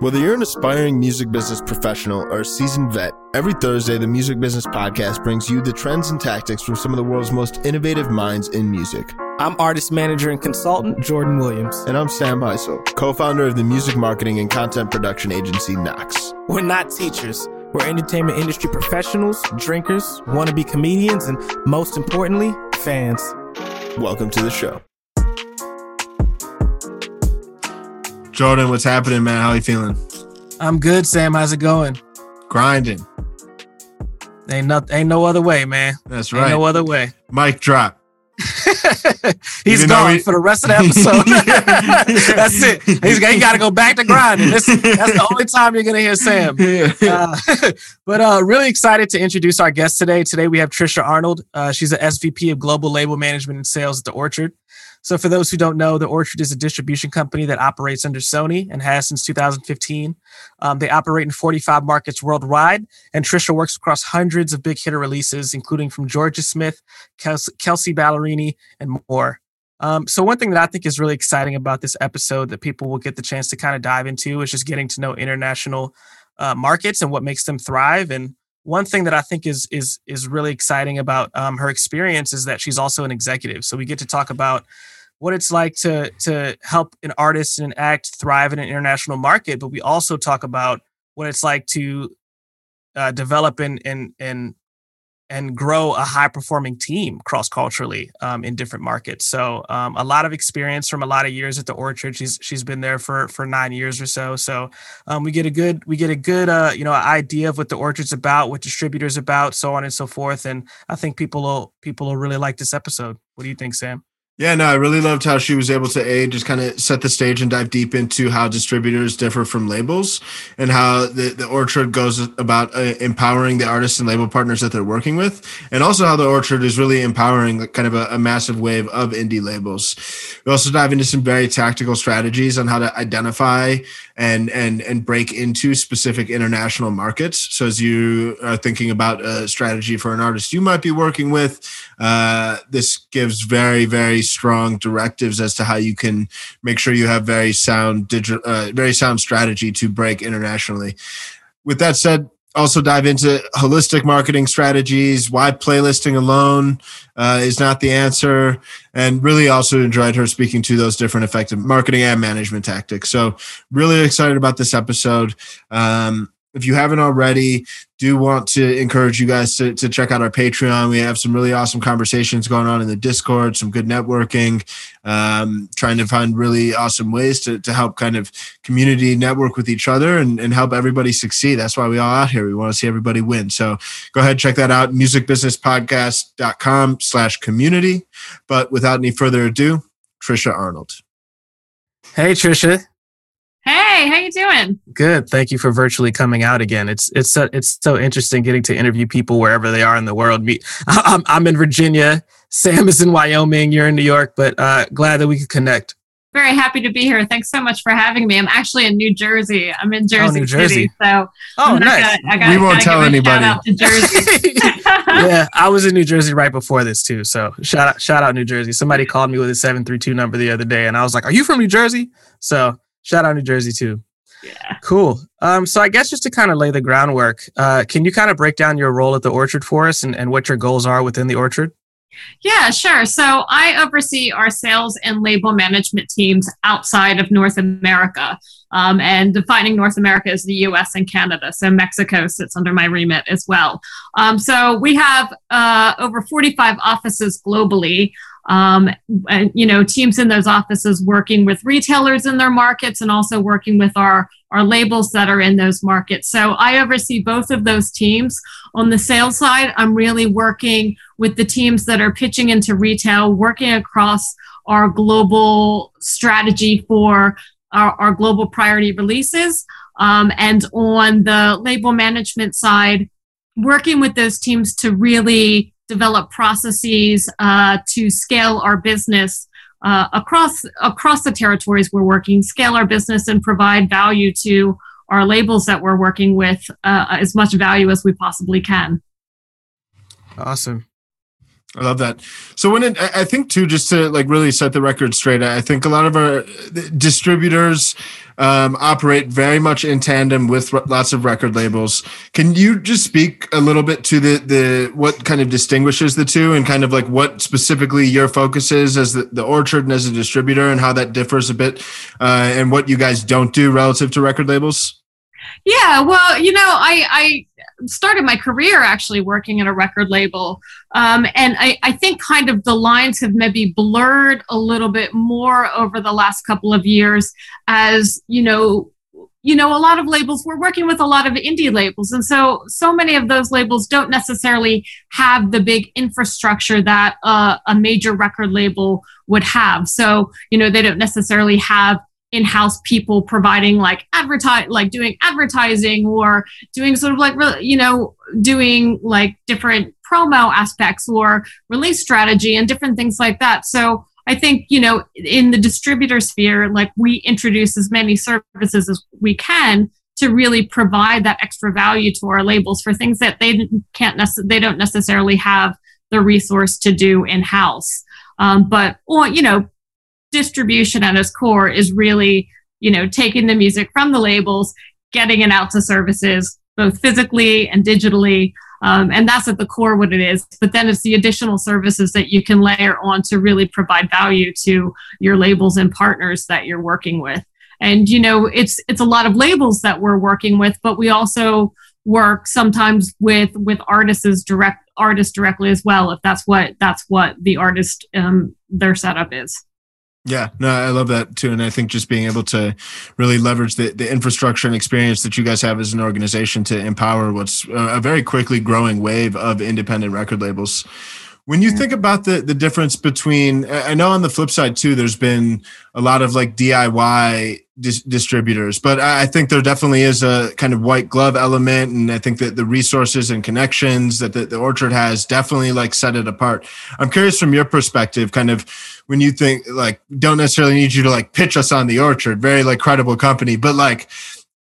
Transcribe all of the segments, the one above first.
Whether you're an aspiring music business professional or a seasoned vet, every Thursday the Music Business Podcast brings you the trends and tactics from some of the world's most innovative minds in music. I'm artist manager and consultant Jordan Williams. And I'm Sam Heisel, co founder of the music marketing and content production agency Knox. We're not teachers. We're entertainment industry professionals, drinkers, wannabe comedians, and most importantly, fans. Welcome to the show. Jordan, what's happening, man? How you feeling? I'm good, Sam. How's it going? Grinding. Ain't no, ain't no other way, man. That's right. Ain't no other way. Mic drop. He's gone for the rest of the episode. that's it. He's he got to go back to grinding. This, that's the only time you're gonna hear Sam. Uh, but uh, really excited to introduce our guest today. Today we have Trisha Arnold. Uh, she's the SVP of Global Label Management and Sales at the Orchard. So, for those who don't know, the Orchard is a distribution company that operates under Sony and has since 2015. Um, they operate in 45 markets worldwide, and Trisha works across hundreds of big hitter releases, including from Jorja Smith, Kelsea, Ballerini, and more. Um, so, one thing that I think is really exciting about this episode that people will get the chance to kind of dive into is just getting to know international uh, markets and what makes them thrive and one thing that I think is is is really exciting about um, her experience is that she's also an executive. So we get to talk about what it's like to to help an artist and an act thrive in an international market, but we also talk about what it's like to uh, develop and and and and grow a high performing team cross culturally um, in different markets. So um, a lot of experience from a lot of years at the Orchard. She's she's been there for for nine years or so. So um, we get a good we get a good uh, you know idea of what the Orchard's about, what distributors about, so on and so forth. And I think people will people will really like this episode. What do you think, Sam? Yeah, no, I really loved how she was able to a just kind of set the stage and dive deep into how distributors differ from labels and how the, the orchard goes about uh, empowering the artists and label partners that they're working with, and also how the orchard is really empowering kind of a, a massive wave of indie labels. We also dive into some very tactical strategies on how to identify and and and break into specific international markets. So as you are thinking about a strategy for an artist you might be working with, uh, this gives very very strong directives as to how you can make sure you have very sound digital, uh, very sound strategy to break internationally. With that said, also dive into holistic marketing strategies, why playlisting alone uh, is not the answer, and really also enjoyed her speaking to those different effective marketing and management tactics. So, really excited about this episode. Um, if you haven't already, do want to encourage you guys to, to check out our Patreon. We have some really awesome conversations going on in the Discord, some good networking, um, trying to find really awesome ways to, to help kind of community network with each other and, and help everybody succeed. That's why we all out here. We want to see everybody win. So go ahead, check that out, musicbusinesspodcast.com slash community. But without any further ado, Trisha Arnold. Hey, Trisha. Hey, how you doing? Good. Thank you for virtually coming out again. It's it's so it's so interesting getting to interview people wherever they are in the world. Me, I'm I'm in Virginia. Sam is in Wyoming. You're in New York, but uh, glad that we could connect. Very happy to be here. Thanks so much for having me. I'm actually in New Jersey. I'm in Jersey, oh, New Jersey. City, so oh, nice. Gonna, gotta, we won't tell anybody. yeah, I was in New Jersey right before this too. So shout out, shout out New Jersey. Somebody called me with a seven three two number the other day, and I was like, "Are you from New Jersey?" So Shout out New Jersey too. Yeah. Cool. Um, so I guess just to kind of lay the groundwork, uh, can you kind of break down your role at the Orchard for us and, and what your goals are within the Orchard? Yeah, sure. So I oversee our sales and label management teams outside of North America. Um, and defining North America as the US and Canada. So Mexico sits under my remit as well. Um, so we have uh, over 45 offices globally um, and, you know, teams in those offices working with retailers in their markets and also working with our, our labels that are in those markets. So I oversee both of those teams. On the sales side, I'm really working with the teams that are pitching into retail, working across our global strategy for our, our global priority releases. Um, and on the label management side, working with those teams to really develop processes uh, to scale our business uh, across across the territories we're working, scale our business, and provide value to our labels that we're working with uh, as much value as we possibly can. Awesome. I love that. So when it, I think too, just to like really set the record straight, I think a lot of our distributors um, operate very much in tandem with lots of record labels. Can you just speak a little bit to the the what kind of distinguishes the two, and kind of like what specifically your focus is as the, the orchard and as a distributor, and how that differs a bit, uh, and what you guys don't do relative to record labels? Yeah, well, you know, I, I started my career actually working at a record label. Um, and I, I think kind of the lines have maybe blurred a little bit more over the last couple of years as, you know, you know, a lot of labels, we're working with a lot of indie labels. And so, so many of those labels don't necessarily have the big infrastructure that uh, a major record label would have. So, you know, they don't necessarily have in-house people providing like advertise like doing advertising or doing sort of like you know doing like different promo aspects or release strategy and different things like that. So i think you know in the distributor sphere like we introduce as many services as we can to really provide that extra value to our labels for things that they can't nece- they don't necessarily have the resource to do in house um, but or you know distribution at its core is really, you know, taking the music from the labels, getting it out to services, both physically and digitally. Um, and that's at the core what it is. But then it's the additional services that you can layer on to really provide value to your labels and partners that you're working with. And you know, it's it's a lot of labels that we're working with, but we also work sometimes with with artists direct artists directly as well if that's what that's what the artist um, their setup is. Yeah, no, I love that too. And I think just being able to really leverage the, the infrastructure and experience that you guys have as an organization to empower what's a very quickly growing wave of independent record labels. When you think about the the difference between, I know on the flip side too, there's been a lot of like DIY dis- distributors, but I think there definitely is a kind of white glove element, and I think that the resources and connections that the, the Orchard has definitely like set it apart. I'm curious from your perspective, kind of when you think like don't necessarily need you to like pitch us on the Orchard, very like credible company, but like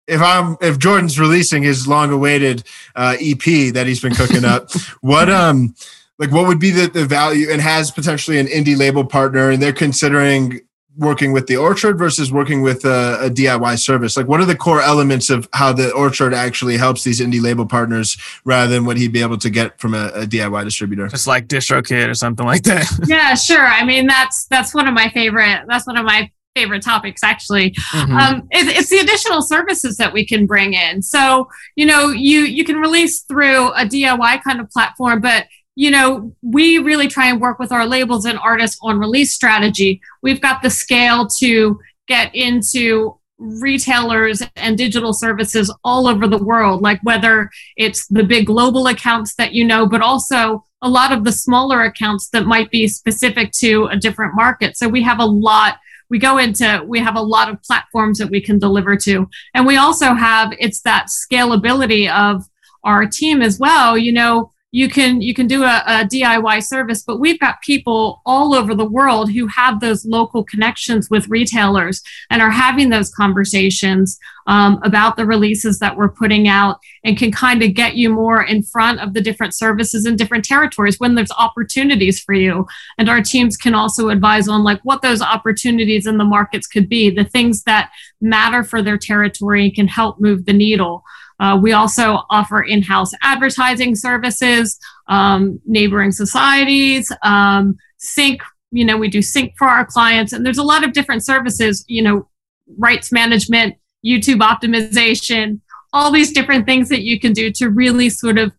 if I'm if Jordan's releasing his long awaited uh, EP that he's been cooking up, what um like what would be the, the value and has potentially an indie label partner and they're considering working with the orchard versus working with a, a, DIY service? Like, what are the core elements of how the orchard actually helps these indie label partners rather than what he'd be able to get from a, a DIY distributor? Just like DistroKid or something like that. yeah, sure. I mean, that's that's one of my favorite. That's one of my favorite topics actually mm-hmm. um, it, it's the additional services that we can bring in so you know you you can release through a diy kind of platform but you know, we really try and work with our labels and artists on release strategy. We've got the scale to get into retailers and digital services all over the world, like whether it's the big global accounts that you know, but also a lot of the smaller accounts that might be specific to a different market. So we have a lot we go into we have a lot of platforms that we can deliver to and we also have it's that scalability of our team as well you know you can you can do a, a, DIY service, but we've got people all over the world who have those local connections with retailers and are having those conversations um, about the releases that we're putting out and can kind of get you more in front of the different services in different territories when there's opportunities for you. And our teams can also advise on like what those opportunities in the markets could be, the things that matter for their territory and can help move the needle. Uh, we also offer in-house advertising services, um, neighboring societies, um, sync. You know, we do sync for our clients, and there's a lot of different services. You know, rights management, YouTube optimization, all these different things that you can do to really sort of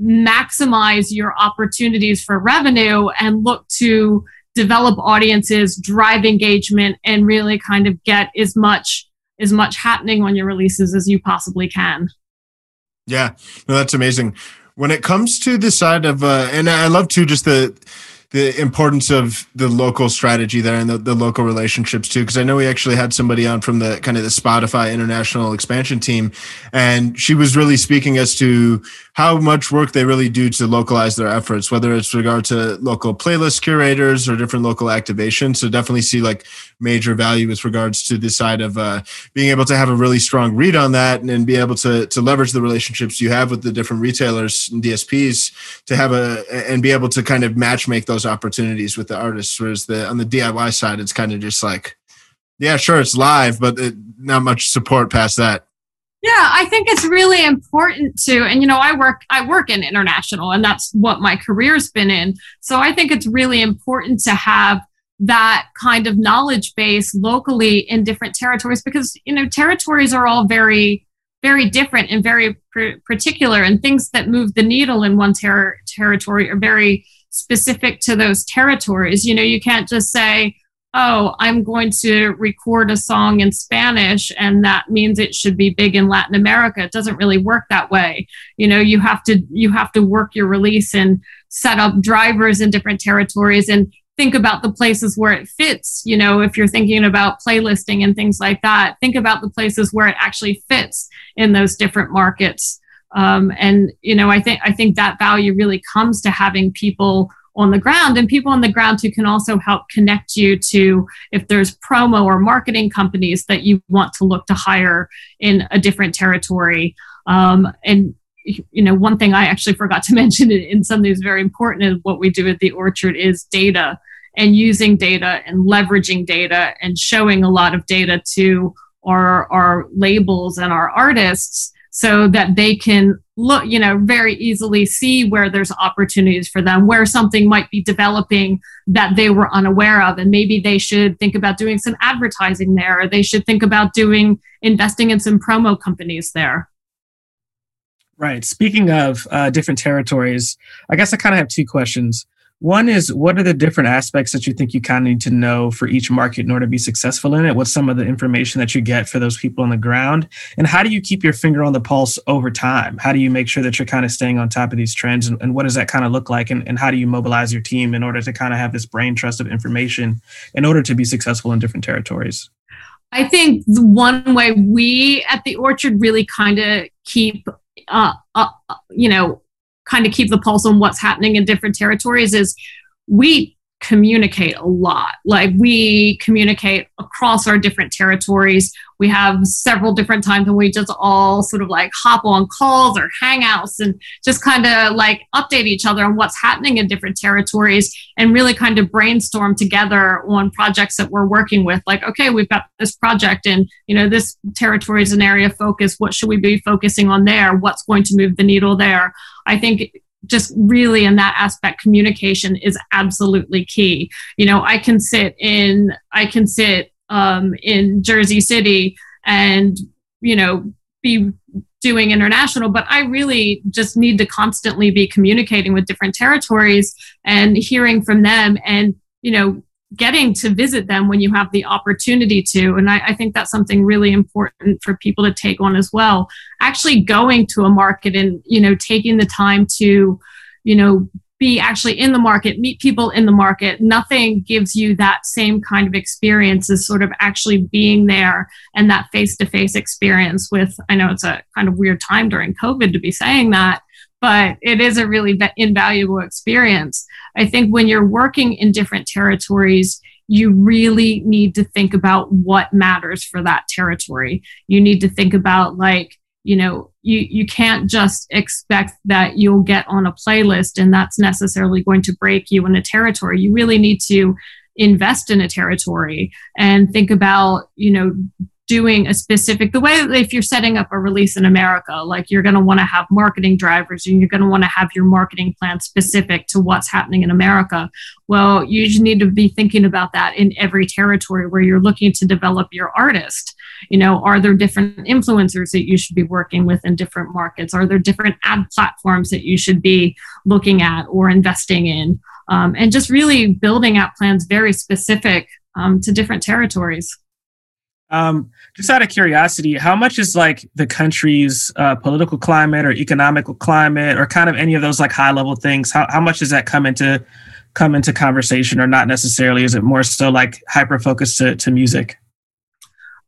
maximize your opportunities for revenue and look to develop audiences, drive engagement, and really kind of get as much as much happening on your releases as you possibly can. Yeah, no, that's amazing. When it comes to the side of, uh, and I love too, just the the importance of the local strategy there and the, the local relationships too because i know we actually had somebody on from the kind of the spotify international expansion team and she was really speaking as to how much work they really do to localize their efforts whether it's regard to local playlist curators or different local activations. So definitely see like major value with regards to the side of uh, being able to have a really strong read on that and, and be able to to leverage the relationships you have with the different retailers and DSPs to have a and be able to kind of match make those opportunities with the artists. Whereas the on the DIY side, it's kind of just like, yeah, sure, it's live, but it, not much support past that. Yeah, I think it's really important to, and you know, I work I work in international, and that's what my career's been in. So I think it's really important to have that kind of knowledge base locally in different territories because you know territories are all very very different and very pr- particular and things that move the needle in one ter- territory are very specific to those territories you know you can't just say oh i'm going to record a song in spanish and that means it should be big in latin america it doesn't really work that way you know you have to you have to work your release and set up drivers in different territories and think about the places where it fits. You know, if you're thinking about playlisting and things like that, think about the places where it actually fits in those different markets. Um, and you know, I think I think that value really comes to having people on the ground and people on the ground who can also help connect you to if there's promo or marketing companies that you want to look to hire in a different territory. Um, and you know, one thing I actually forgot to mention in something that's very important is what we do at the Orchard is data and using data and leveraging data and showing a lot of data to our, our labels and our artists so that they can look, you know, very easily see where there's opportunities for them, where something might be developing that they were unaware of. And maybe they should think about doing some advertising there, or they should think about doing investing in some promo companies there. Right. Speaking of uh, different territories, I guess I kind of have two questions. One is what are the different aspects that you think you kind of need to know for each market in order to be successful in it? What's some of the information that you get for those people on the ground? And how do you keep your finger on the pulse over time? How do you make sure that you're kind of staying on top of these trends? And, and what does that kind of look like? And, and how do you mobilize your team in order to kind of have this brain trust of information in order to be successful in different territories? I think one way we at the Orchard really kind of keep uh, uh, you know, kind of keep the pulse on what's happening in different territories is we communicate a lot. Like we communicate across our different territories. We have several different times and we just all sort of like hop on calls or hangouts and just kind of like update each other on what's happening in different territories and really kind of brainstorm together on projects that we're working with. Like, okay, we've got this project and you know this territory is an area of focus. What should we be focusing on there? What's going to move the needle there? I think just really in that aspect communication is absolutely key. You know i can sit in i can sit um, in jersey city and you know be doing international but i really just need to constantly be communicating with different territories and hearing from them and you know getting to visit them when you have the opportunity to. And I, I, think that's something really important for people to take on as well. Actually going to a market and, you know, taking the time to, you know, be actually in the market, meet people in the market. Nothing gives you that same kind of experience as sort of actually being there and that face to face experience with, I know it's a kind of weird time during COVID to be saying that, but it is a really invaluable experience. I think when you're working in different territories, you really need to think about what matters for that territory. You need to think about, like, you know, you, you can't just expect that you'll get on a playlist and that's necessarily going to break you in a territory. You really need to invest in a territory and think about, you know, doing a specific the way if you're setting up a release in america like you're going to want to have marketing drivers and you're going to want to have your marketing plan specific to what's happening in america well you just need to be thinking about that in every territory where you're looking to develop your artist. You know are there different influencers that you should be working with in different markets? Are there different ad platforms that you should be looking at or investing in? Um, and just really building out plans very specific um, to different territories um, just out of curiosity, how much is like the country's uh, political climate or economical climate or kind of any of those like high level things? How, how much does that come into come into conversation or not necessarily? Is it more so like hyper focused to, to music?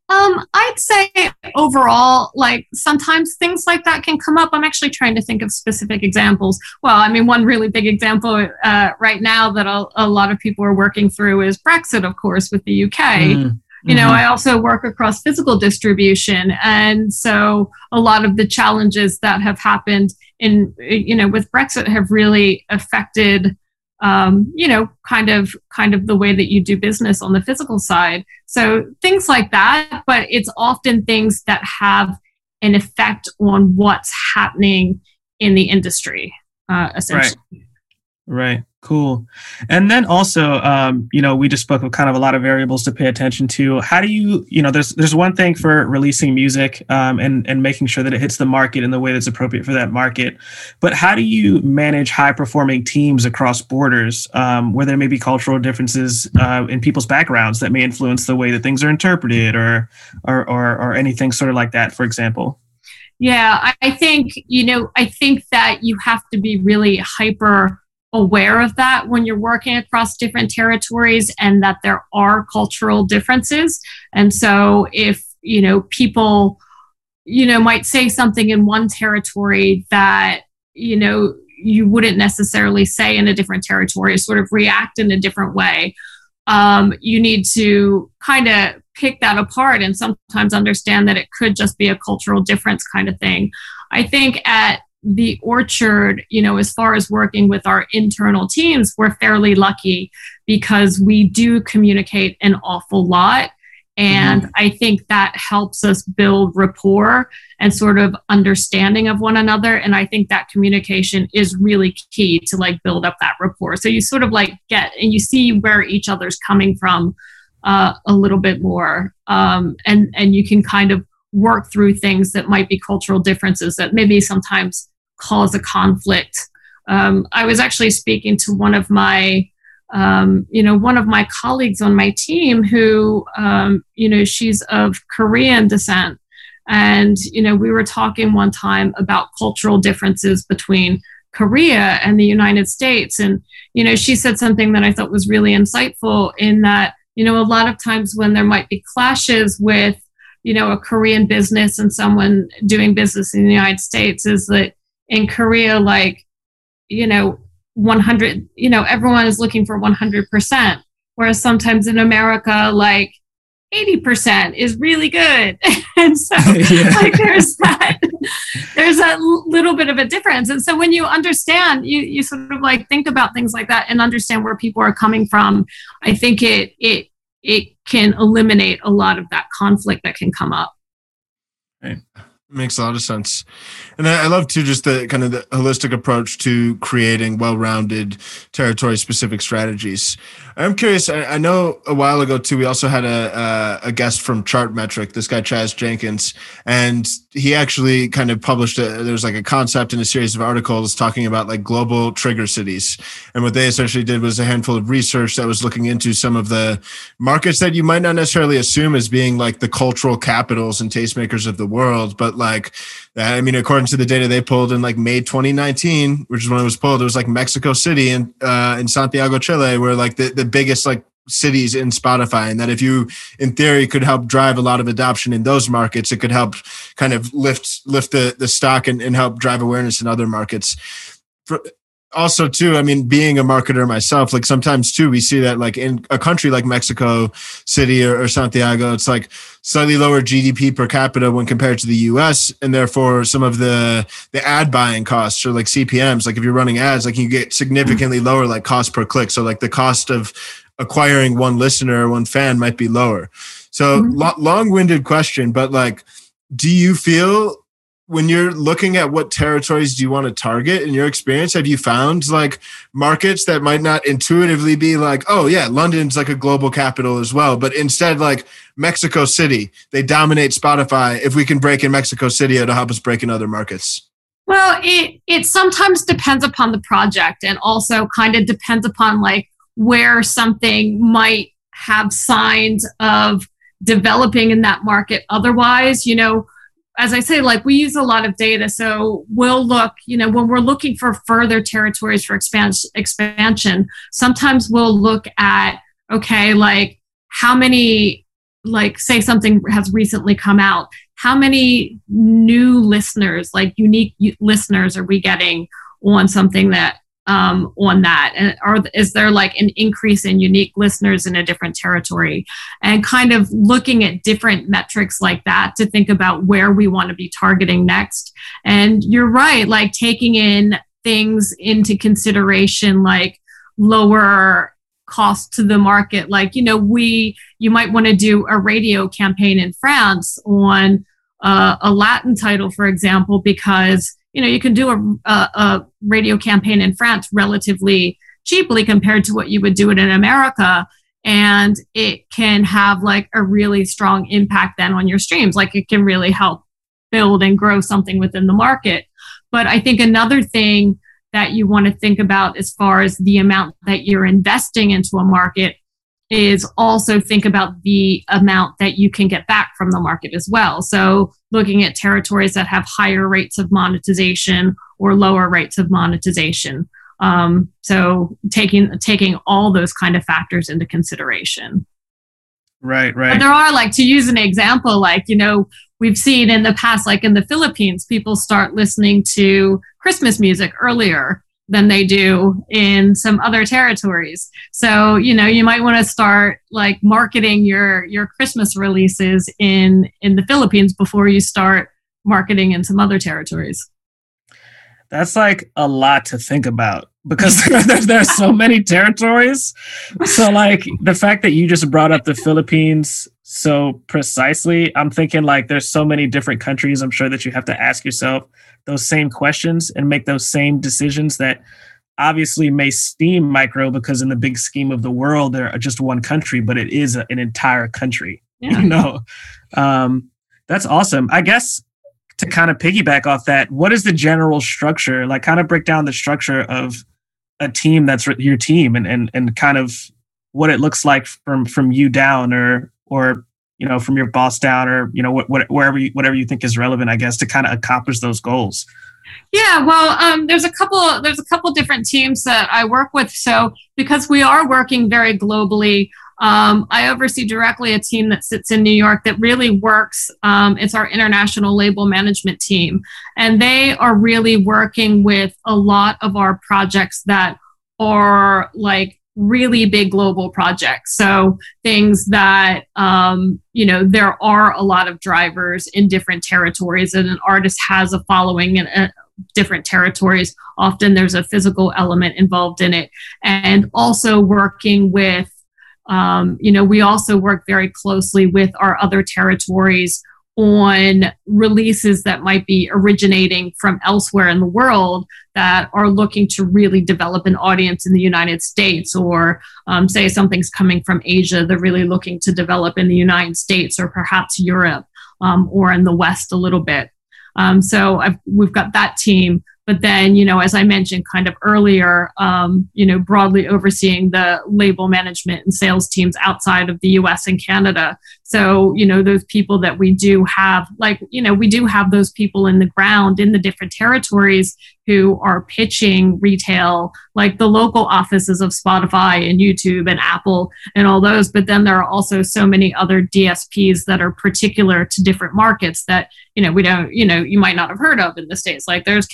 Um, I'd say overall, like sometimes things like that can come up. I'm actually trying to think of specific examples. Well, I mean, one really big example uh, right now that a, a, lot of people are working through is Brexit, of course, with the UK. Mm. You know, mm-hmm. I also work across physical distribution. And so a lot of the challenges that have happened in, you know, with Brexit have really affected um, you know, kind of kind of the way that you do business on the physical side. So things like that, but it's often things that have an effect on what's happening in the industry, uh, essentially. Right. Right. Cool. And then also, um, you know, we just spoke of kind of a lot of variables to pay attention to. How do you, you know, there's there's one thing for releasing music um, and and making sure that it hits the market in the way that's appropriate for that market. But how do you manage high performing teams across borders um, where there may be cultural differences uh, in people's backgrounds that may influence the way that things are interpreted or or or, or anything sort of like that, for example? Yeah, I think you know, I think that you have to be really hyper aware of that when you're working across different territories and that there are cultural differences. And so if, you know, people, you know, might say something in one territory that, you know, you wouldn't necessarily say in a different territory, sort of react in a different way. Um, you need to kind of pick that apart and sometimes understand that it could just be a cultural difference kind of thing. I think at the orchard, you know, as far as working with our internal teams, we're fairly lucky because we do communicate an awful lot. And mm-hmm. I think that helps us build rapport and sort of understanding of one another. And I think that communication is really key to like build up that rapport. So you sort of like get and you see where each other's coming from uh, a little bit more. Um, and, and you can kind of work through things that might be cultural differences that maybe sometimes cause a conflict. Um, I was actually speaking to one of my, um, you know, one of my colleagues on my team who, um, you know, she's of Korean descent. And, you know, we were talking one time about cultural differences between Korea and the United States. And, you know, she said something that I thought was really insightful in that, you know, a lot of times when there might be clashes with, you know, a Korean business and someone doing business in the United States is that in Korea, like, you know, 100, you know, everyone is looking for 100%. Whereas sometimes in America, like 80% is really good. and so yeah. like there's that, there's a little bit of a difference. And so when you understand, you, you sort of like think about things like that and understand where people are coming from. I think it, it, it can eliminate a lot of that conflict that can come up. Right. Makes a lot of sense. And I, I, love too just the kind of the holistic approach to creating well-rounded territory specific strategies. I'm curious. I, I, know a while ago too. We also had a, a, a guest from Chartmetric. This guy Chaz Jenkins, and he actually kind of published. There's like a concept in a series of articles talking about like global trigger cities. And what they essentially did was a handful of research that was looking into some of the markets that you might not necessarily assume as being like the cultural capitals and tastemakers of the world, but like I mean, according to the data they pulled in like May 2019, which is when it was pulled, it was like Mexico City and uh, in Santiago, Chile, were like the, the biggest like cities in Spotify. And that if you, in theory, could help drive a lot of adoption in those markets, it could help kind of lift lift the, the stock and, and help drive awareness in other markets. For, also too i mean being a marketer myself like sometimes too we see that like in a country like mexico city or, or, santiago it's like slightly lower gdp per capita when compared to the us and therefore some of the the ad buying costs or like cpms like if you're running ads like you get significantly lower like cost per click so like the cost of acquiring one listener or one fan might be lower so mm-hmm. lo- long-winded question but like do you feel when you're looking at what territories do you want to target in your experience have you found like markets that might not intuitively be like oh yeah london's like a global capital as well but instead like mexico city they dominate spotify if we can break in mexico city it'll help us break in other markets? Well it it sometimes depends upon the project and also kind of depends upon like where something might have signs of developing in that market otherwise you know as I say, like we use a lot of data. So we'll look, you know, when we're looking for further territories for expansion, expansion, sometimes we'll look at, okay, like how many like say something has recently come out how many new listeners like unique listeners are we getting on something that um, on that? And are is there like an increase in unique listeners in a different territory? And kind of looking at different metrics like that to think about where we want to be targeting next. And you're right like taking in things into consideration like lower cost to the market. Like you know we you might want to do a radio campaign in france on uh, a latin title for example because you know you can do a, a, a radio campaign in france relatively cheaply compared to what you would do it in america and it can have like a really strong impact then on your streams. Like it can really help build and grow something within the market. But i think another thing that you want to think about as far as the amount that you're investing into a market is also think about the amount that you can get back from the market as well. So, looking at territories that have higher rates of monetization or lower rates of monetization. Um, so, taking taking all those kind of factors into consideration. Right, right. But there are like to use an example, like you know, we've seen in the past, like in the Philippines, people start listening to Christmas music earlier than they do in some other territories. So, you know, you might want to start like marketing your your Christmas releases in in the Philippines before you start marketing in some other territories. That's like a lot to think about because there's so many territories. So like the fact that you just brought up the Philippines so precisely, I'm thinking like there's so many different countries. I'm sure that you have to ask yourself those same questions and make those same decisions that obviously may seem micro because in the big scheme of the world they're just one country, but it is a, an entire country. Yeah. You know, um, that's awesome. I guess to kind of piggyback off that, what is the general structure? Like, kind of break down the structure of a team that's your team, and and and kind of what it looks like from from you down, or or you know from your boss down or you know what, what, wherever you, whatever you think is relevant i guess to kind of accomplish those goals. Yeah well um, there's a couple there's a couple different teams that i work with. So because we are working very globally um, i oversee directly a team that sits in new york that really works um, it's our international label management team. And they are really working with a lot of our projects that are like really big global projects. So things that, um, you know, there are a lot of drivers in different territories and an artist has a following in uh, different territories. Often there's a physical element involved in it. And also working with, um, you know, we also work very closely with our other territories on releases that might be originating from elsewhere in the world that are looking to really develop an audience in the United States, or um, say something's coming from Asia, they're really looking to develop in the United States or perhaps Europe um, or in the West a little bit. Um, so I've, we've got that team but then, you know, as I mentioned kind of earlier, um, you know, broadly overseeing the label management and sales teams outside of the US and Canada. So, you know, those people that we do have, like, you know, we do have those people in the ground in the different territories who are pitching retail, like the local offices of Spotify and YouTube and Apple and all those. But then there are also so many other DSPs that are particular to different markets that, you know, we don't, you know, you might not have heard of in the States. Like there's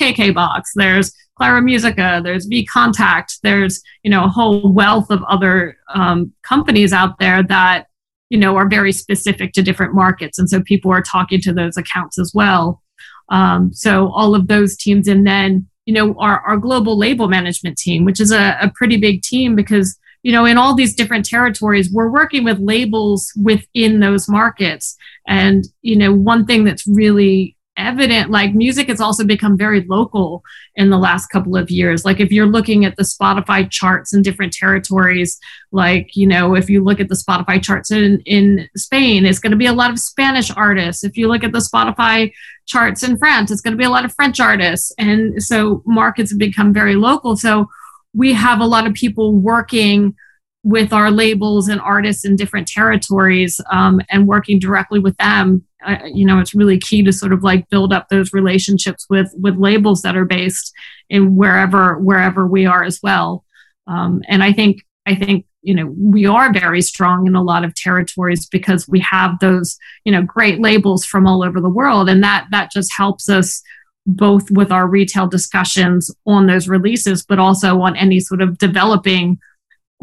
There's Claro Musica, there's VKontakte, there's, you know, a whole wealth of other um, companies out there that, you know, are very specific to different markets. And so people are talking to those accounts as well. Um, so all of those teams, and then you know our, our global label management team, which is a, a pretty big team because you know in all these different territories we're working with labels within those markets and you know one thing that's really evident like music has also become very local in the last couple of years. Like if you're looking at the spotify charts in different territories like you know if you look at the spotify charts in in spain it's going to be a lot of spanish artists. If you look at the spotify charts in france it's going to be a lot of french artists. And so markets have become very local. So we have a lot of people working with our labels and artists in different territories um, and working directly with them uh, you know it's really key to sort of like build up those relationships with with labels that are based in wherever wherever we are as well. Um, and i think i think you know we are very strong in a lot of territories because we have those you know great labels from all over the world. And that that just helps us both with our retail discussions on those releases but also on any sort of developing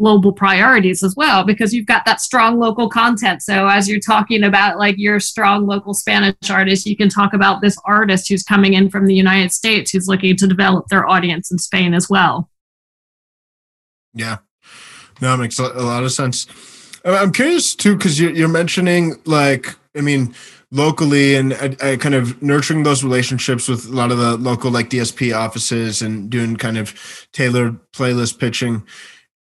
global priorities as well because you've got that strong local content. So as you're talking about like your strong local spanish artist you can talk about this artist who's coming in from the united states who's looking to develop their audience in spain as well. Yeah. No, it makes a lot of sense. I'm curious too, because you're mentioning like, I mean, locally and uh, kind of nurturing those relationships with a lot of the local like DSP offices and doing kind of tailored playlist pitching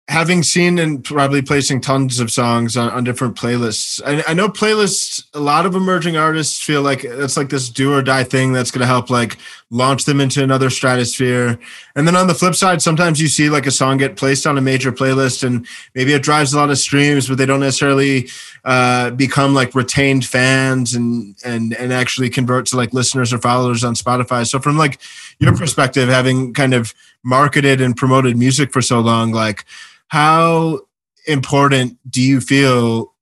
having seen and probably placing tons of songs on, on different playlists I, I, know playlists a lot of emerging artists feel like it's like this do or die thing that's going to help like launch them into another stratosphere. And then on the flip side sometimes you see like a song get placed on a major playlist and maybe it drives a lot of streams but they don't necessarily uh, become like retained fans and and and actually convert to like listeners or followers on spotify. So from like your perspective having kind of marketed and promoted music for so long like how important do you feel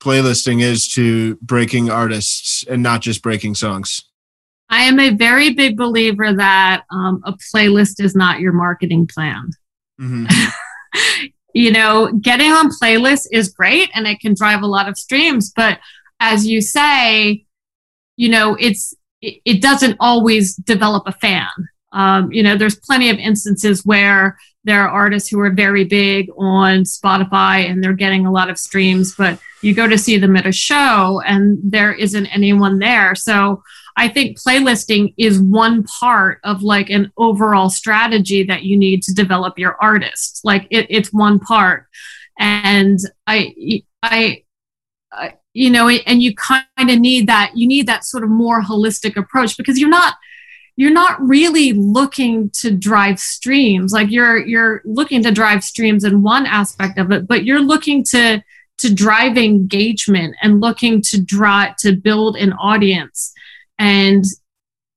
playlisting is to breaking artists and not just breaking songs? I am a very big believer that um, a playlist is not your marketing plan. Mm-hmm. you know, getting on playlists is great and it can drive a lot of streams, but as you say, you know, it's it, it doesn't always develop a fan. Um, you know, there's plenty of instances where there are artists who are very big on Spotify and they're getting a lot of streams, but you go to see them at a show and there isn't anyone there. So I think playlisting is one part of like an overall strategy that you need to develop your artist. Like it, it's one part. And I, I, I you know, and you kind of need that, you need that sort of more holistic approach because you're not, you're not really looking to drive streams. Like you're you're looking to drive streams in one aspect of it but you're looking to to drive engagement and looking to drive to build an audience. And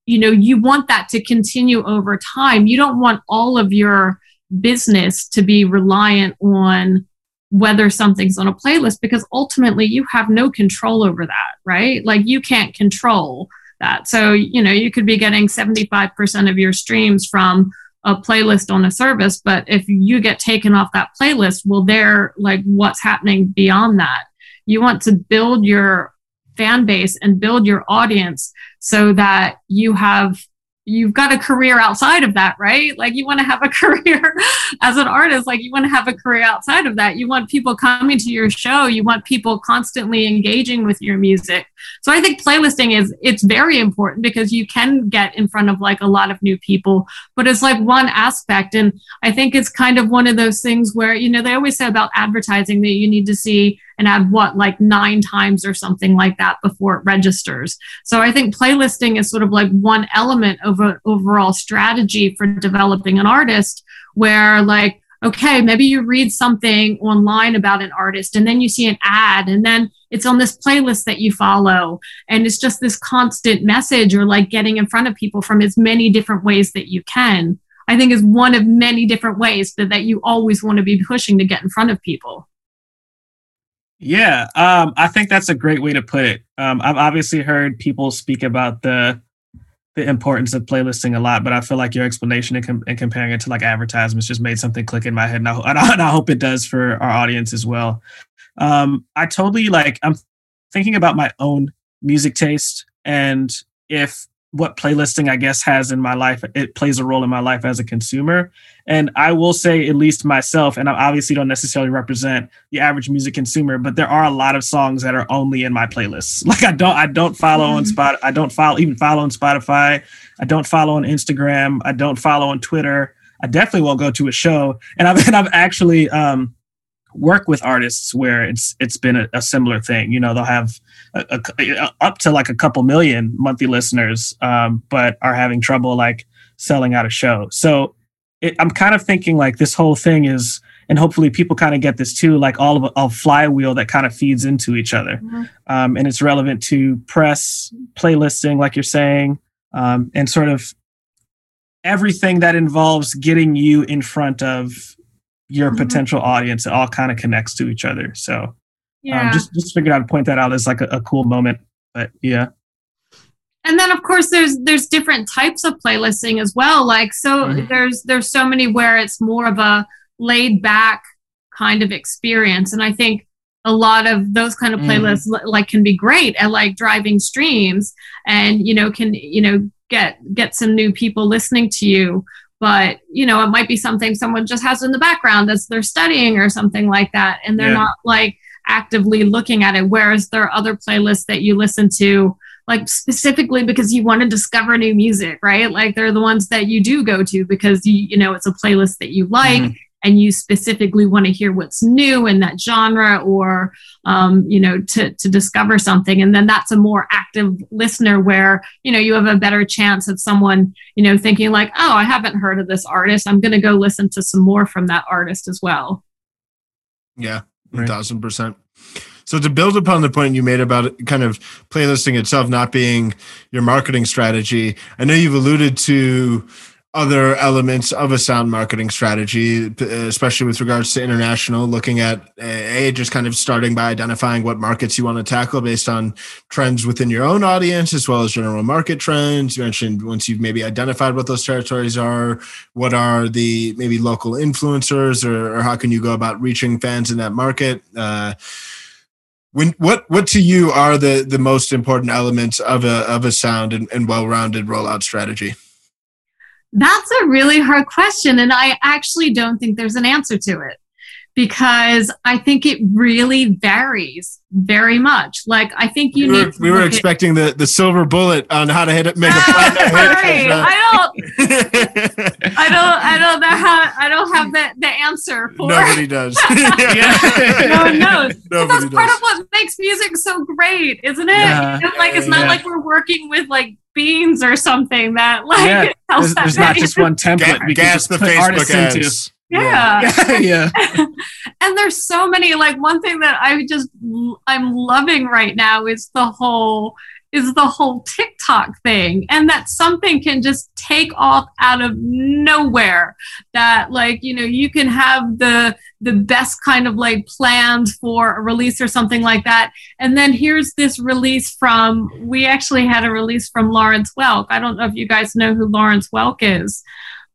you know you want that to continue over time. You don't want all of your business to be reliant on whether something's on a playlist because ultimately you have no control over that right? Like you can't control that. So, you know, you could be getting 75% of your streams from a playlist on a service, but if you get taken off that playlist, well, they're like, what's happening beyond that? You want to build your fan base and build your audience so that you have you've got a career outside of that, right? Like you want to have a career as an artist, like you want to have a career outside of that. You want people coming to your show, you want people constantly engaging with your music. So I think playlisting is it's very important because you can get in front of like a lot of new people, but it's like one aspect and I think it's kind of one of those things where, you know, they always say about advertising that you need to see and add what like nine times or something like that before it registers. So I think playlisting is sort of like one element of an overall strategy for developing an artist where like okay, maybe you read something online about an artist and then you see an ad and then it's on this playlist that you follow. And it's just this constant message or like getting in front of people from as many different ways that you can. I think is one of many different ways that, that you always want to be pushing to get in front of people. Yeah, um, I think that's a great way to put it. Um, I've obviously heard people speak about the the importance of playlisting a lot, but I feel like your explanation and, com- and comparing it to like advertisements just made something click in my head, and I, and I, hope it does for our audience as well. Um, I totally like. I'm thinking about my own music taste, and if what playlisting I guess has in my life. It plays a role in my life as a consumer. And I will say, at least myself, and I obviously don't necessarily represent the average music consumer, but there are a lot of songs that are only in my playlists. Like I don't I don't follow on mm-hmm. spot I don't follow even follow on Spotify. I don't follow on Instagram. I don't follow on Twitter. I definitely won't go to a show. And I've and I've actually um work with artists where it's it's been a, a similar thing. You know, they'll have a, a, up to like a couple million monthly listeners, um, but are having trouble like selling out a show. So it, I'm kind of thinking like this whole thing is, and hopefully people kind of get this too, like all of a, a flywheel that kind of feeds into each other, mm-hmm. um, and it's relevant to press, playlisting, like you're saying, um, and sort of everything that involves getting you in front of your mm-hmm. potential audience. It all kind of connects to each other. So um, yeah. um, just just figured I'd point that out as like a, a cool moment. But yeah. And then of course there's there's different types of playlisting as well. Like so mm-hmm. there's there's so many where it's more of a laid back kind of experience. And I think a lot of those kind of mm-hmm. playlists mm. like can be great at like driving streams and you know can you know get get some new people listening to you but you know it might be something someone just has in the background as they're studying or something like that and they're yeah. not like actively looking at it. Whereas there are other playlists that you listen to like specifically because you want to discover new music right? Like they're the ones that you do go to because you you know it's a playlist that you like. Mm-hmm and you specifically want to hear what's new in that genre or um, you know to, to discover something. And then that's a more active listener where you know you have a better chance of someone you know thinking like oh i haven't heard of this artist. I'm going to go listen to some more from that artist as well. Yeah a thousand percent. So to build upon the point you made about kind of playlisting itself not being your marketing strategy, I know you've alluded to other elements of a sound marketing strategy, especially with regards to international, looking at a just kind of starting by identifying what markets you want to tackle based on trends within your own audience, as well as general market trends. You mentioned once you've maybe identified what those territories are, what are the maybe local influencers, or, or how can you go about reaching fans in that market? Uh, when what what to you are the the most important elements of a of a sound and, and well-rounded rollout strategy? That's a really hard question. And I actually don't think there's an answer to it because I think it really varies very much. Like I think you we need. Were, we were expecting the, the silver bullet on how to hit it, make a right. I don't. I don't. I don't know how. I don't have the, the answer for. Nobody does. no one knows. Nobody that's does. part of what makes music so great, isn't it? Yeah. like it's not yeah. like we're working with like beans or something that like yeah. there's, there's not just one template Ga- we gas the Facebook ads. Into. Yeah. Yeah. yeah. and there's so many like one thing that I just I'm loving right now is the whole is the whole TikTok thing and that something can just take off out of nowhere. That like you know you can have the the best kind of like planned for a release or something like that. And then here's this release from we actually had a release from Lawrence Welk. I don't know if you guys know who Lawrence Welk is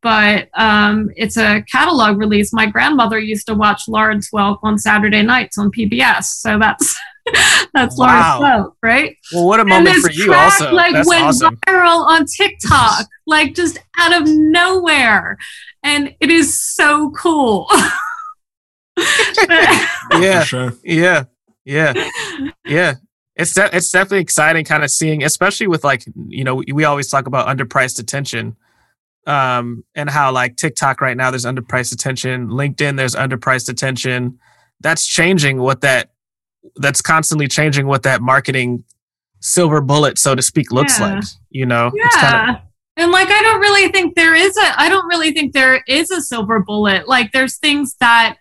but um, it's a catalog release. My grandmother used to watch Lawrence Welk on Saturday nights on PBS, so that's that's wow. Lawrence Welk, right? Well, what a moment for you, track, also. Like that's went awesome. viral on TikTok, like just out of nowhere, and it is so cool. yeah, sure. yeah, yeah, yeah it's de- it's definitely exciting kind of seeing especially with like you know we, we always talk about underpriced attention um, and how like TikTok right now there's underpriced attention, LinkedIn there's underpriced attention. That's changing what that that's constantly changing what that marketing silver bullet, so to speak, looks yeah. like. You know, yeah. Kinda, and like I don't really think there is a I don't really think there is a silver bullet. Like there's things that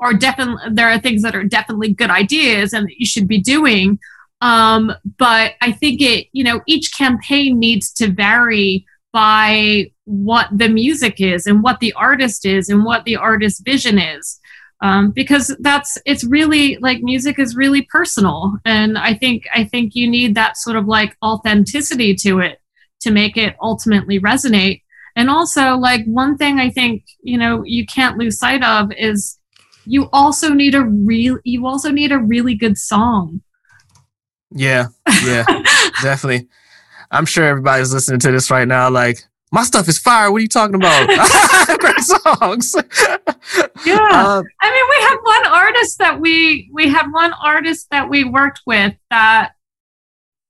are definitely there are things that are definitely good ideas and that you should be doing. Um, but I think it, you know, each campaign needs to vary by what the music is and what the artist is and what the artist's vision is um, because that's it's really like music is really personal. And i think i think you need that sort of like authenticity to it to make it ultimately resonate. And also like one thing i think you know you can't lose sight of is you also need a real you also need a really good song. Yeah yeah definitely. I'm sure everybody's listening to this right now, like, my stuff is fire. What are you talking about? Great songs. yeah. Um, I mean, we have one artist that we we had one artist that we worked with that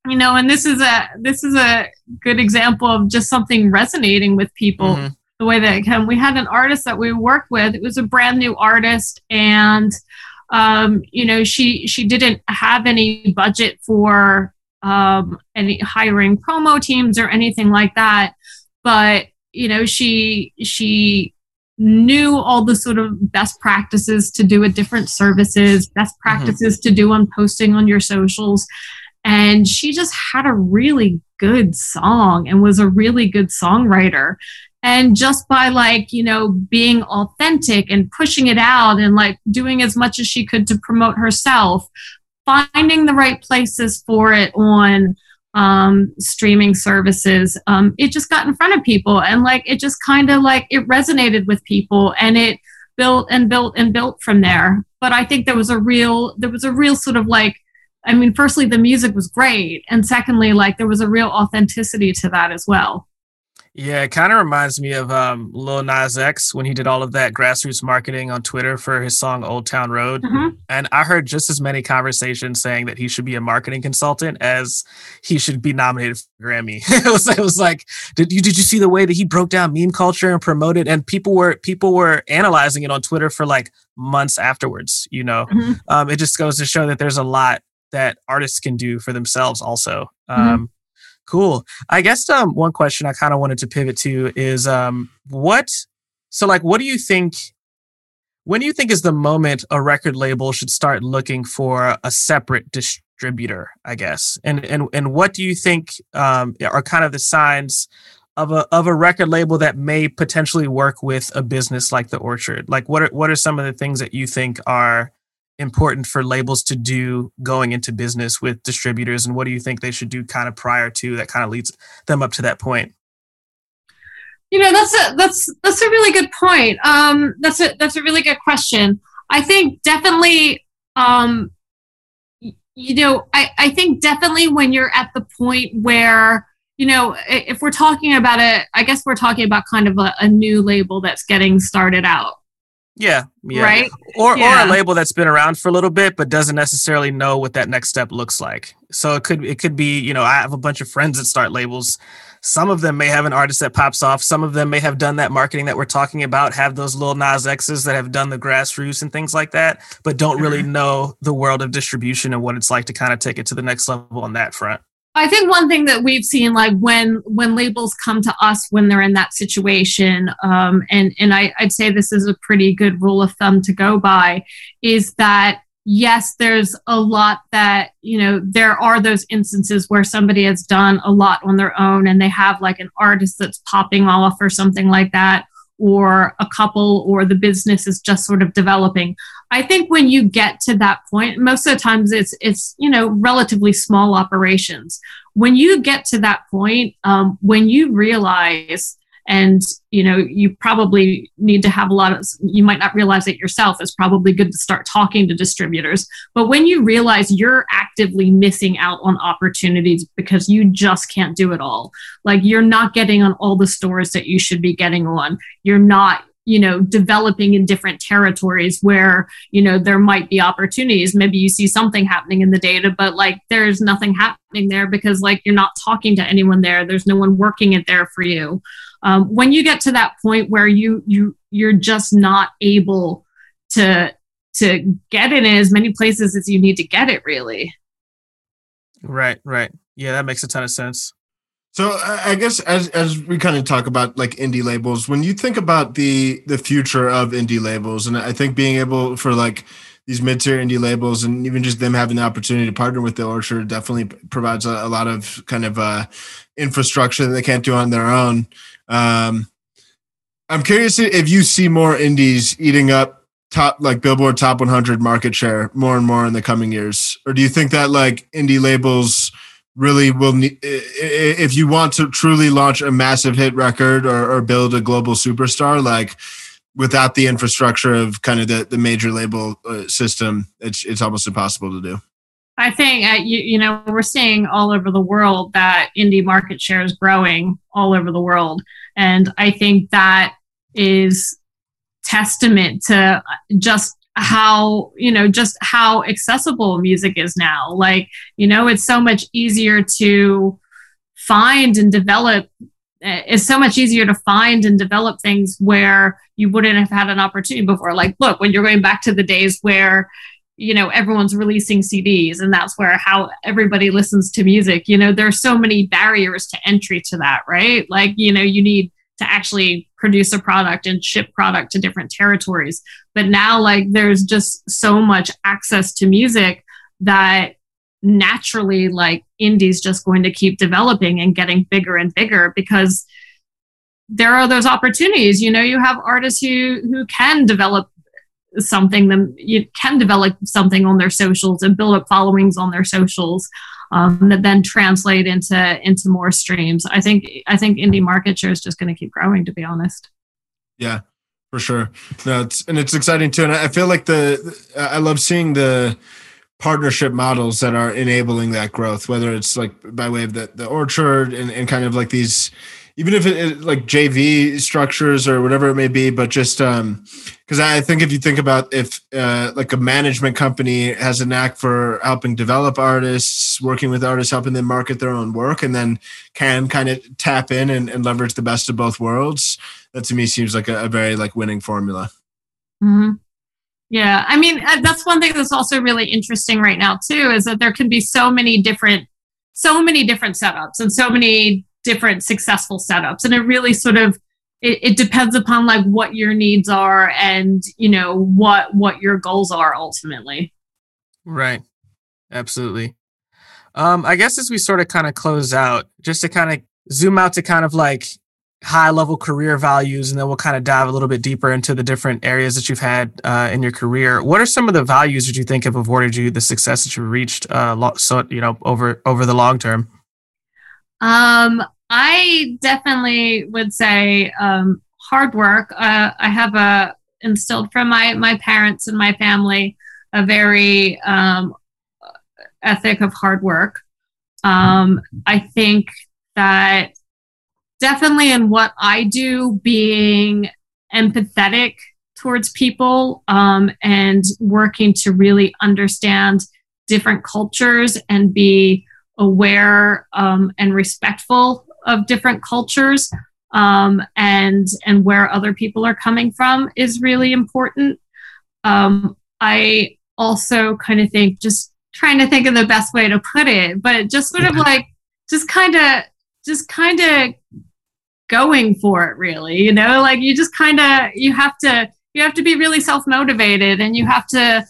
you know, and this is a this is a good example of just something resonating with people mm-hmm. the way that it can. We had an artist that we worked with. It was a brand new artist and um, you know, she she didn't have any budget for um, any hiring promo teams or anything like that. But you know, she she knew all the sort of best practices to do at different services, best mm-hmm. practices mm-hmm. to do on posting on your socials. And she just had a really good song and was a really good songwriter. and just by like you know being authentic and pushing it out and like doing as much as she could to promote herself finding the right places for it on um, streaming services um, it just got in front of people and like it just kind of like it resonated with people and it built and built and built from there. But i think there was a real there was a real sort of like i mean firstly the music was great and secondly like there was a real authenticity to that as well yeah, it kind of reminds me of um, Lil Nas X when he did all of that grassroots marketing on Twitter for his song Old Town Road. Mm-hmm. And I heard just as many conversations saying that he should be a marketing consultant as he should be nominated for Grammy. it, was, it was like, did you did you see the way that he broke down meme culture and promoted? And people were people were analyzing it on Twitter for like months afterwards. You know, mm-hmm. um, it just goes to show that there's a lot that artists can do for themselves also. Mm-hmm. Cool. I guess um, one question I kind of wanted to pivot to is um, what, so like, what do you think, when do you think is the moment a record label should start looking for a separate distributor, I guess? And, and, and what do you think um, are kind of the signs of a, of a record label that may potentially work with a business like the Orchard? Like, what are, what are some of the things that you think are, important for labels to do going into business with distributors? And what do you think they should do kind of prior to that kind of leads them up to that point? You know that's a that's that's a really good point. Um that's a that's a really good question. I think definitely um you know i i think definitely when you're at the point where you know if we're talking about it i guess we're talking about kind of a, a new label that's getting started out yeah, yeah. Right. Or yeah. or a label that's been around for a little bit but doesn't necessarily know what that next step looks like. So it could it could be, you know, I have a bunch of friends that start labels. Some of them may have an artist that pops off. Some of them may have done that marketing that we're talking about, have those Lil Nas X's that have done the grassroots and things like that, but don't really mm-hmm. know the world of distribution and what it's like to kind of take it to the next level on that front. I think one thing that we've seen, like when when labels come to us when they're in that situation, um, and and I, I'd say this is a pretty good rule of thumb to go by, is that yes, there's a lot that you know there are those instances where somebody has done a lot on their own and they have like an artist that's popping off or something like that, or a couple or the business is just sort of developing. I think when you get to that point, most of the times it's it's you know relatively small operations. When you get to that point, um, when you realize and you know you probably need to have a lot of you might not realize it yourself it's probably good to start talking to distributors but when you realize you're actively missing out on opportunities because you just can't do it all like you're not getting on all the stores that you should be getting on you're not you know developing in different territories where you know there might be opportunities. Maybe you see something happening in the data but like there's nothing happening there because like you're not talking to anyone there. There's no one working it there for you. Um, when you get to that point where you you you're just not able to to get it in as many places as you need to get it really. Right right. Yeah that makes a ton of sense so I guess as as we kind of talk about like indie labels, when you think about the the future of indie labels, and I think being able for like these mid tier indie labels and even just them having the opportunity to partner with the Orchard definitely provides a, a lot of kind of uh, infrastructure that they can't do on their own. Um, I'm curious if you see more indies eating up top like Billboard Top 100 market share more and more in the coming years, or do you think that like indie labels really will need if you want to truly launch a massive hit record or, or build a global superstar like without the infrastructure of kind of the, the major label uh, system it's it's almost impossible to do. I think uh, you, you know we're seeing all over the world that indie market share is growing all over the world. And i think that is testament to just how you know just how accessible music is now. Like you know it's so much easier to find and develop eh, it's so much easier to find and develop things where you wouldn't have had an opportunity before. Like look when you're going back to the days where you know everyone's releasing CDs and that's where how everybody listens to music you know there's so many barriers to entry to that right? Like you know you need to actually produce a product and ship product to different territories. But now, like, there's just so much access to music that naturally, like, indie's just going to keep developing and getting bigger and bigger because there are those opportunities. You know, you have artists who who can develop something them you can develop something on their socials and build up followings on their socials um, that then translate into into more streams. I think I think indie market share is just going to keep growing. To be honest. Yeah, for sure. No, it's and it's exciting too, and I feel like the I love seeing the partnership models that are enabling that growth, whether it's like by way of the the orchard and, and kind of like these even if it, it, like JV structures or whatever it may be, but just um because I think if you think about if uh, like a management company has a knack for helping develop artists, working with artists, helping them market their own work, and then can kind of tap in and, and leverage the best of both worlds, that to me seems like a, a very like winning formula. Mm-hmm. Yeah, I mean uh, that's one thing that's also really interesting right now too is that there can be so many different so many different setups and so many different successful setups. And it really sort of it, it, depends upon like what your needs are and you know what what your goals are ultimately. Right. Absolutely. Um i guess as we sort of kind of close out just to kind of zoom out to kind of like high level career values and then we'll kind of dive a little bit deeper into the different areas that you've had uh, in your career. What are some of the values that you think have afforded you the success that you've reached uh, so you know over over the long term um, I definitely would say um, hard work. Uh, I have a instilled from my my parents and my family a very um, ethic of hard work. Um, I think that definitely in what I do, being empathetic towards people um, and working to really understand different cultures and be aware um, and respectful of different cultures um, and and where other people are coming from is really important. Um, I also kind of think just trying to think of the best way to put it, but just sort of like just kind of just kind of going for it really you know like you just kind of you have to you have to be really self motivated and you have to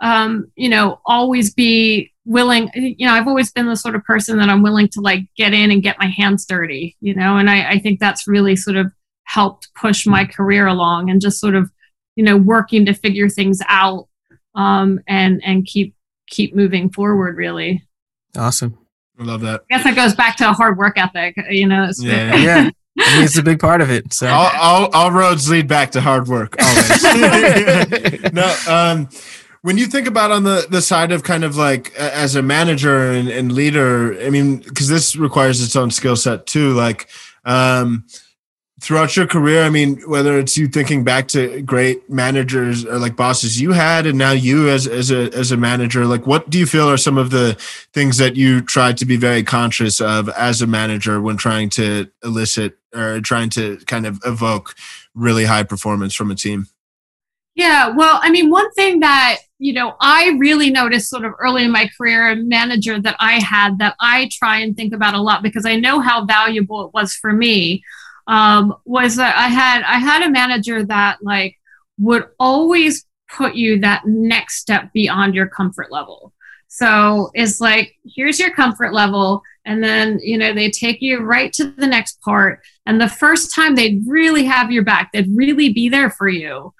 um, you know always be willing you know i've always been the sort of person that i'm willing to like get in and get my hands dirty you know and i, I think that's really sort of helped push my career along and just sort of you know working to figure things out um, and and keep keep moving forward really awesome i love that i guess that goes back to a hard work ethic you know yeah yeah I mean, it's a big part of it. So all, all, all roads lead back to hard work. Always. no, um, when you think about on the the side of kind of like as a manager and, and leader i mean because this requires its own skill set too like um throughout your career i mean whether it's you thinking back to great managers or like bosses you had and now you as as a as a manager like what do you feel are some of the things that you tried to be very conscious of as a manager when trying to elicit or trying to kind of evoke really high performance from a team? Yeah, well, I mean, one thing that, you know, I really noticed sort of early in my career, a manager that I had that I try and think about a lot because I know how valuable it was for me, um, was that I had I had a manager that like would always put you that next step beyond your comfort level. So it's like, here's your comfort level. And then, you know, they take you right to the next part. And the first time they'd really have your back, they'd really be there for you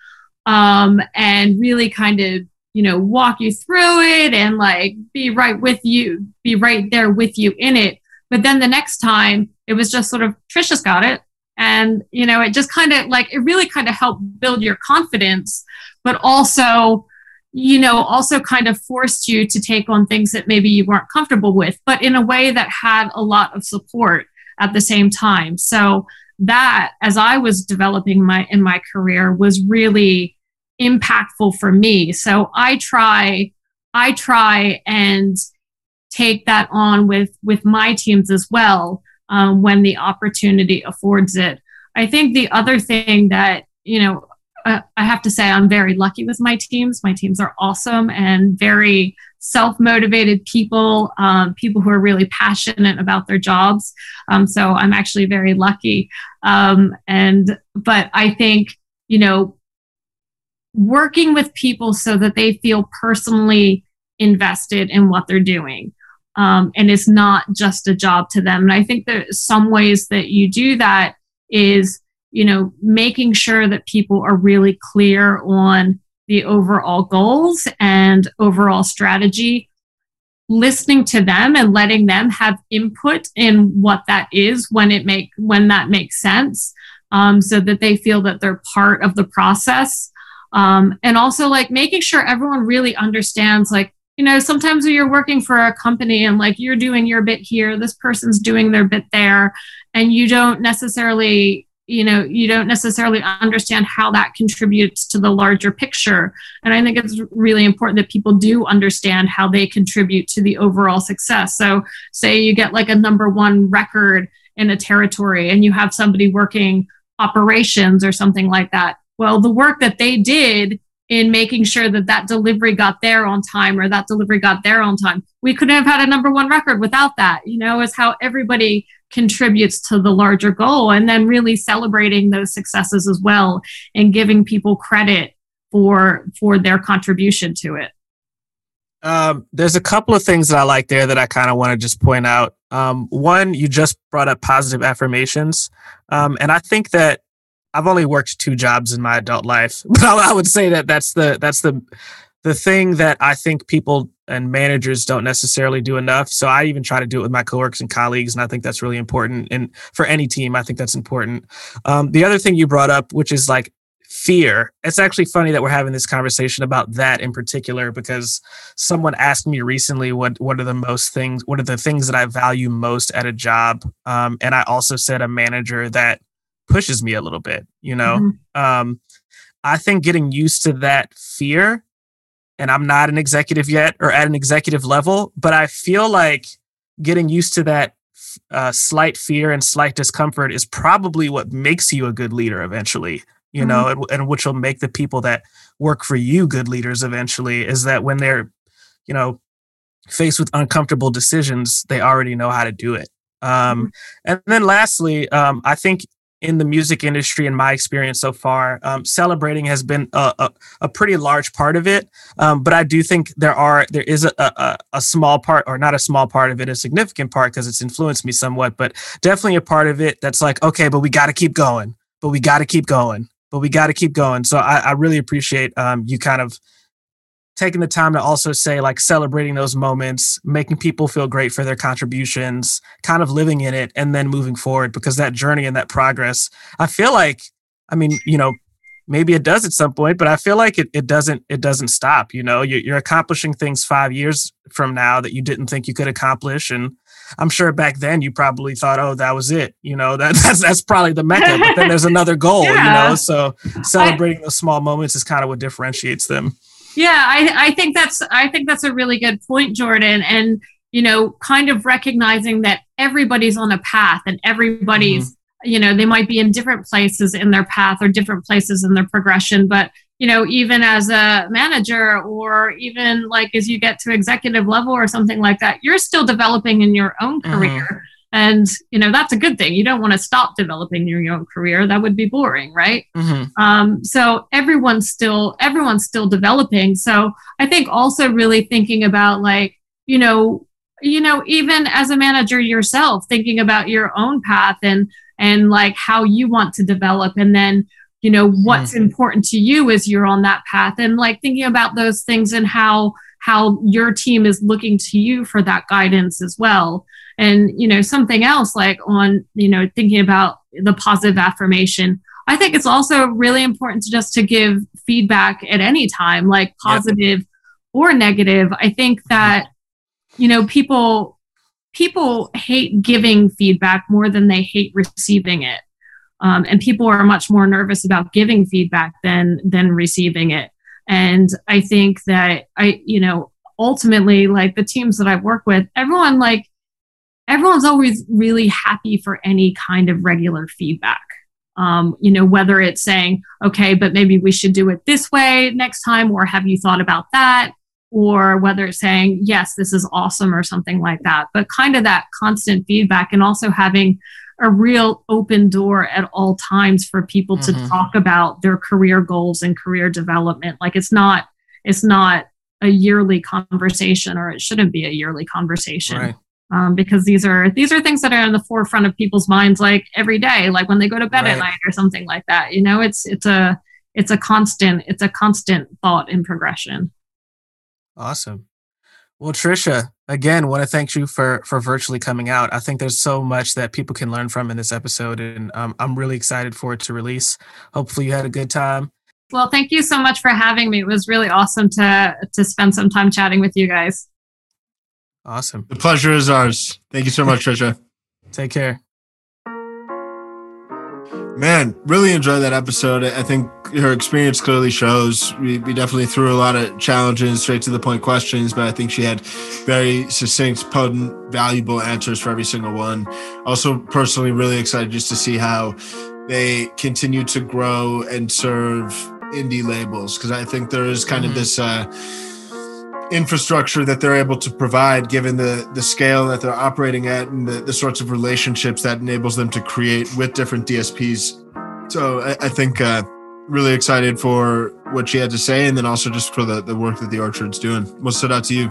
um, and really kind of you know walk you through it and like be right with you be right there with you in it. But then the next time it was just sort of trisha's got it. And you know it just kind of like it really kind of helped build your confidence but also you know also kind of forced you to take on things that maybe you weren't comfortable with but in a way that had a lot of support at the same time. So that as I was developing my in my career was really impactful for me. So I try I try and take that on with with my teams as well um, when the opportunity affords it. I think the other thing that you know uh, I have to say I'm very lucky with my teams. My teams are awesome and very self motivated people, um, people who are really passionate about their jobs. Um, so I'm actually very lucky. Um, and, but I think, you know, working with people so that they feel personally invested in what they're doing. Um, and it's not just a job to them. And I think there's some ways that you do that is, you know, making sure that people are really clear on the overall goals and overall strategy listening to them and letting them have input in what that is when it make when that makes sense um, so that they feel that they're part of the process um, and also like making sure everyone really understands like you know sometimes you're working for a company and like you're doing your bit here this person's doing their bit there and you don't necessarily you know you don't necessarily understand how that contributes to the larger picture. And i think it's really important that people do understand how they contribute to the overall success. So say you get like a number one record in a territory and you have somebody working operations or something like that well the work that they did in making sure that that delivery got there on time or that delivery got there on time we couldn't have had a number one record without that you know is how everybody contributes to the larger goal and then really celebrating those successes as well and giving people credit for for their contribution to it um, there's a couple of things that I like there that I kind of want to just point out. Um, one, you just brought up positive affirmations, um, and I think that I've only worked two jobs in my adult life, but I, would say that that's the that's the the thing that I think people and managers don't necessarily do enough. So I even try to do it with my coworkers and colleagues, and I think that's really important. And for any team, I think that's important. Um, the other thing you brought up, which is like fear. It's actually funny that we're having this conversation about that in particular because someone asked me recently what what are the most things, what are the things that I value most at a job, um, and I also said a manager that pushes me a little bit. You know, mm-hmm. um, I think getting used to that fear and I'm not an executive yet or at an executive level, but I feel like getting used to that uh, slight fear and slight discomfort is probably what makes you a good leader eventually. You mm-hmm. know, and, and which will make the people that work for you good leaders eventually. Is that when they're, you know, faced with uncomfortable decisions, they already know how to do it. Um, mm-hmm. and then lastly, um, I think in the music industry, in my experience so far, um, celebrating has been a, a, a, pretty large part of it. Um, but I do think there are there is a, a, a, small part, or not a small part of it, a significant part because it's influenced me somewhat. But definitely a part of it that's like, okay, but we got to keep going. But we got to keep going. But we got to keep going. So I, I really appreciate um, you kind of taking the time to also say like celebrating those moments, making people feel great for their contributions, kind of living in it and then moving forward because that journey and that progress, I feel like, I mean, you know, maybe it does at some point, but I feel like it, it doesn't, it doesn't stop, you know, you're, you're accomplishing things five years from now that you didn't think you could accomplish. And I'm sure back then you probably thought, oh, that was it. You know, that, that's that's probably the mecca. But then there's another goal, yeah. you know. So celebrating I, those small moments is kind of what differentiates them. Yeah, I, I think that's I think that's a really good point, Jordan. And you know, kind of recognizing that everybody's on a path and everybody's, mm-hmm. you know, they might be in different places in their path or different places in their progression, but you know, even as a manager or even like as you get to executive level or something like that, you're still developing in your own mm-hmm. career. Mm-hmm. And, you know, that's a good thing. You don't want to stop developing your own career. That would be boring, right? Mm-hmm. Um, so everyone's still, everyone's still developing. So I think also really thinking about like, you know, you know, even as a manager yourself, thinking about your own path and, and like how you want to develop and then, you know, what's mm-hmm. important to you as you're on that path and like thinking about those things and how, how your team is looking to you for that guidance as well and you know something else like on you know thinking about the positive affirmation. I think it's also really important to just to give feedback at any time like positive yep. or negative. I think that you know people people hate giving feedback more than they hate receiving it. Um, and people are much more nervous about giving feedback than than receiving it. And i think that i you know ultimately like the teams that i work with everyone like everyone's always really happy for any kind of regular feedback. Um, you know, whether it's saying, okay, but maybe we should do it this way next time, or have you thought about that? Or whether it's saying, yes, this is awesome, or something like that. But kind of that constant feedback and also having a real open door at all times for people mm-hmm. to talk about their career goals and career development. Like it's not, it's not a yearly conversation or it shouldn't be a yearly conversation. Right um, because these are these are things that are in the forefront of people's minds like every day like when they go to bed right. at night or something like that you know? It's it's a it's a constant it's a constant thought in progression. Awesome. Well trisha again want to thank you for for virtually coming out. I think there's so much that people can learn from in this episode and um, i'm really excited for it to release. Hopefully you had a good time. Well thank you so much for having me. It was really awesome to to spend some time chatting with you guys Awesome. The pleasure is ours. Thank you so much, Trisha. Take care. Man, really enjoyed that episode. I think her experience clearly shows. We, we definitely threw a lot of challenges, straight to the point questions, but I think she had very succinct, potent, valuable answers for every single one. Also, personally, really excited just to see how they continue to grow and serve indie labels because I think there is kind mm-hmm. of this. Uh, infrastructure that they're able to provide given the the scale that they're operating at and the, the sorts of relationships that enables them to create with different dsps so i, I think uh, really excited for what she had to say and then also just for the, the work that the orchard's doing. What stood out to you.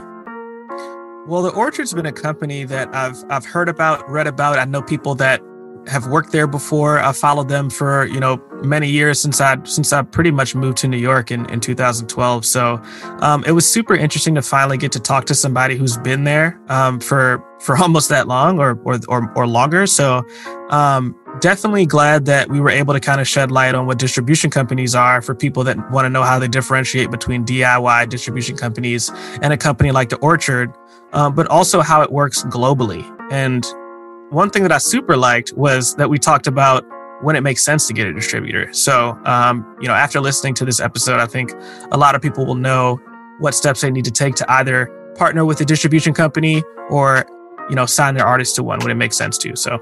Well the orchard's been a company that i've i've heard about read about. I know people that have worked there before. I've followed them for you know many years since I since I pretty much moved to New York in, in 2012. So um, it was super interesting to finally get to talk to somebody who's been there um, for for almost that long or or or, or longer. So um, definitely glad that we were able to kind of shed light on what distribution companies are for people that want to know how they differentiate between DIY distribution companies and a company like the Orchard. Um, but also how it works globally. And one thing that I super liked was that we talked about when it makes sense to get a distributor. So, um, you know, after listening to this episode, I think a lot of people will know what steps they need to take to either partner with a distribution company or, you know, sign their artist to one when it makes sense to. So,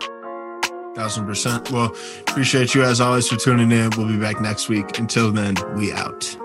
thousand percent. Well, appreciate you as always for tuning in. We'll be back next week. Until then, we out.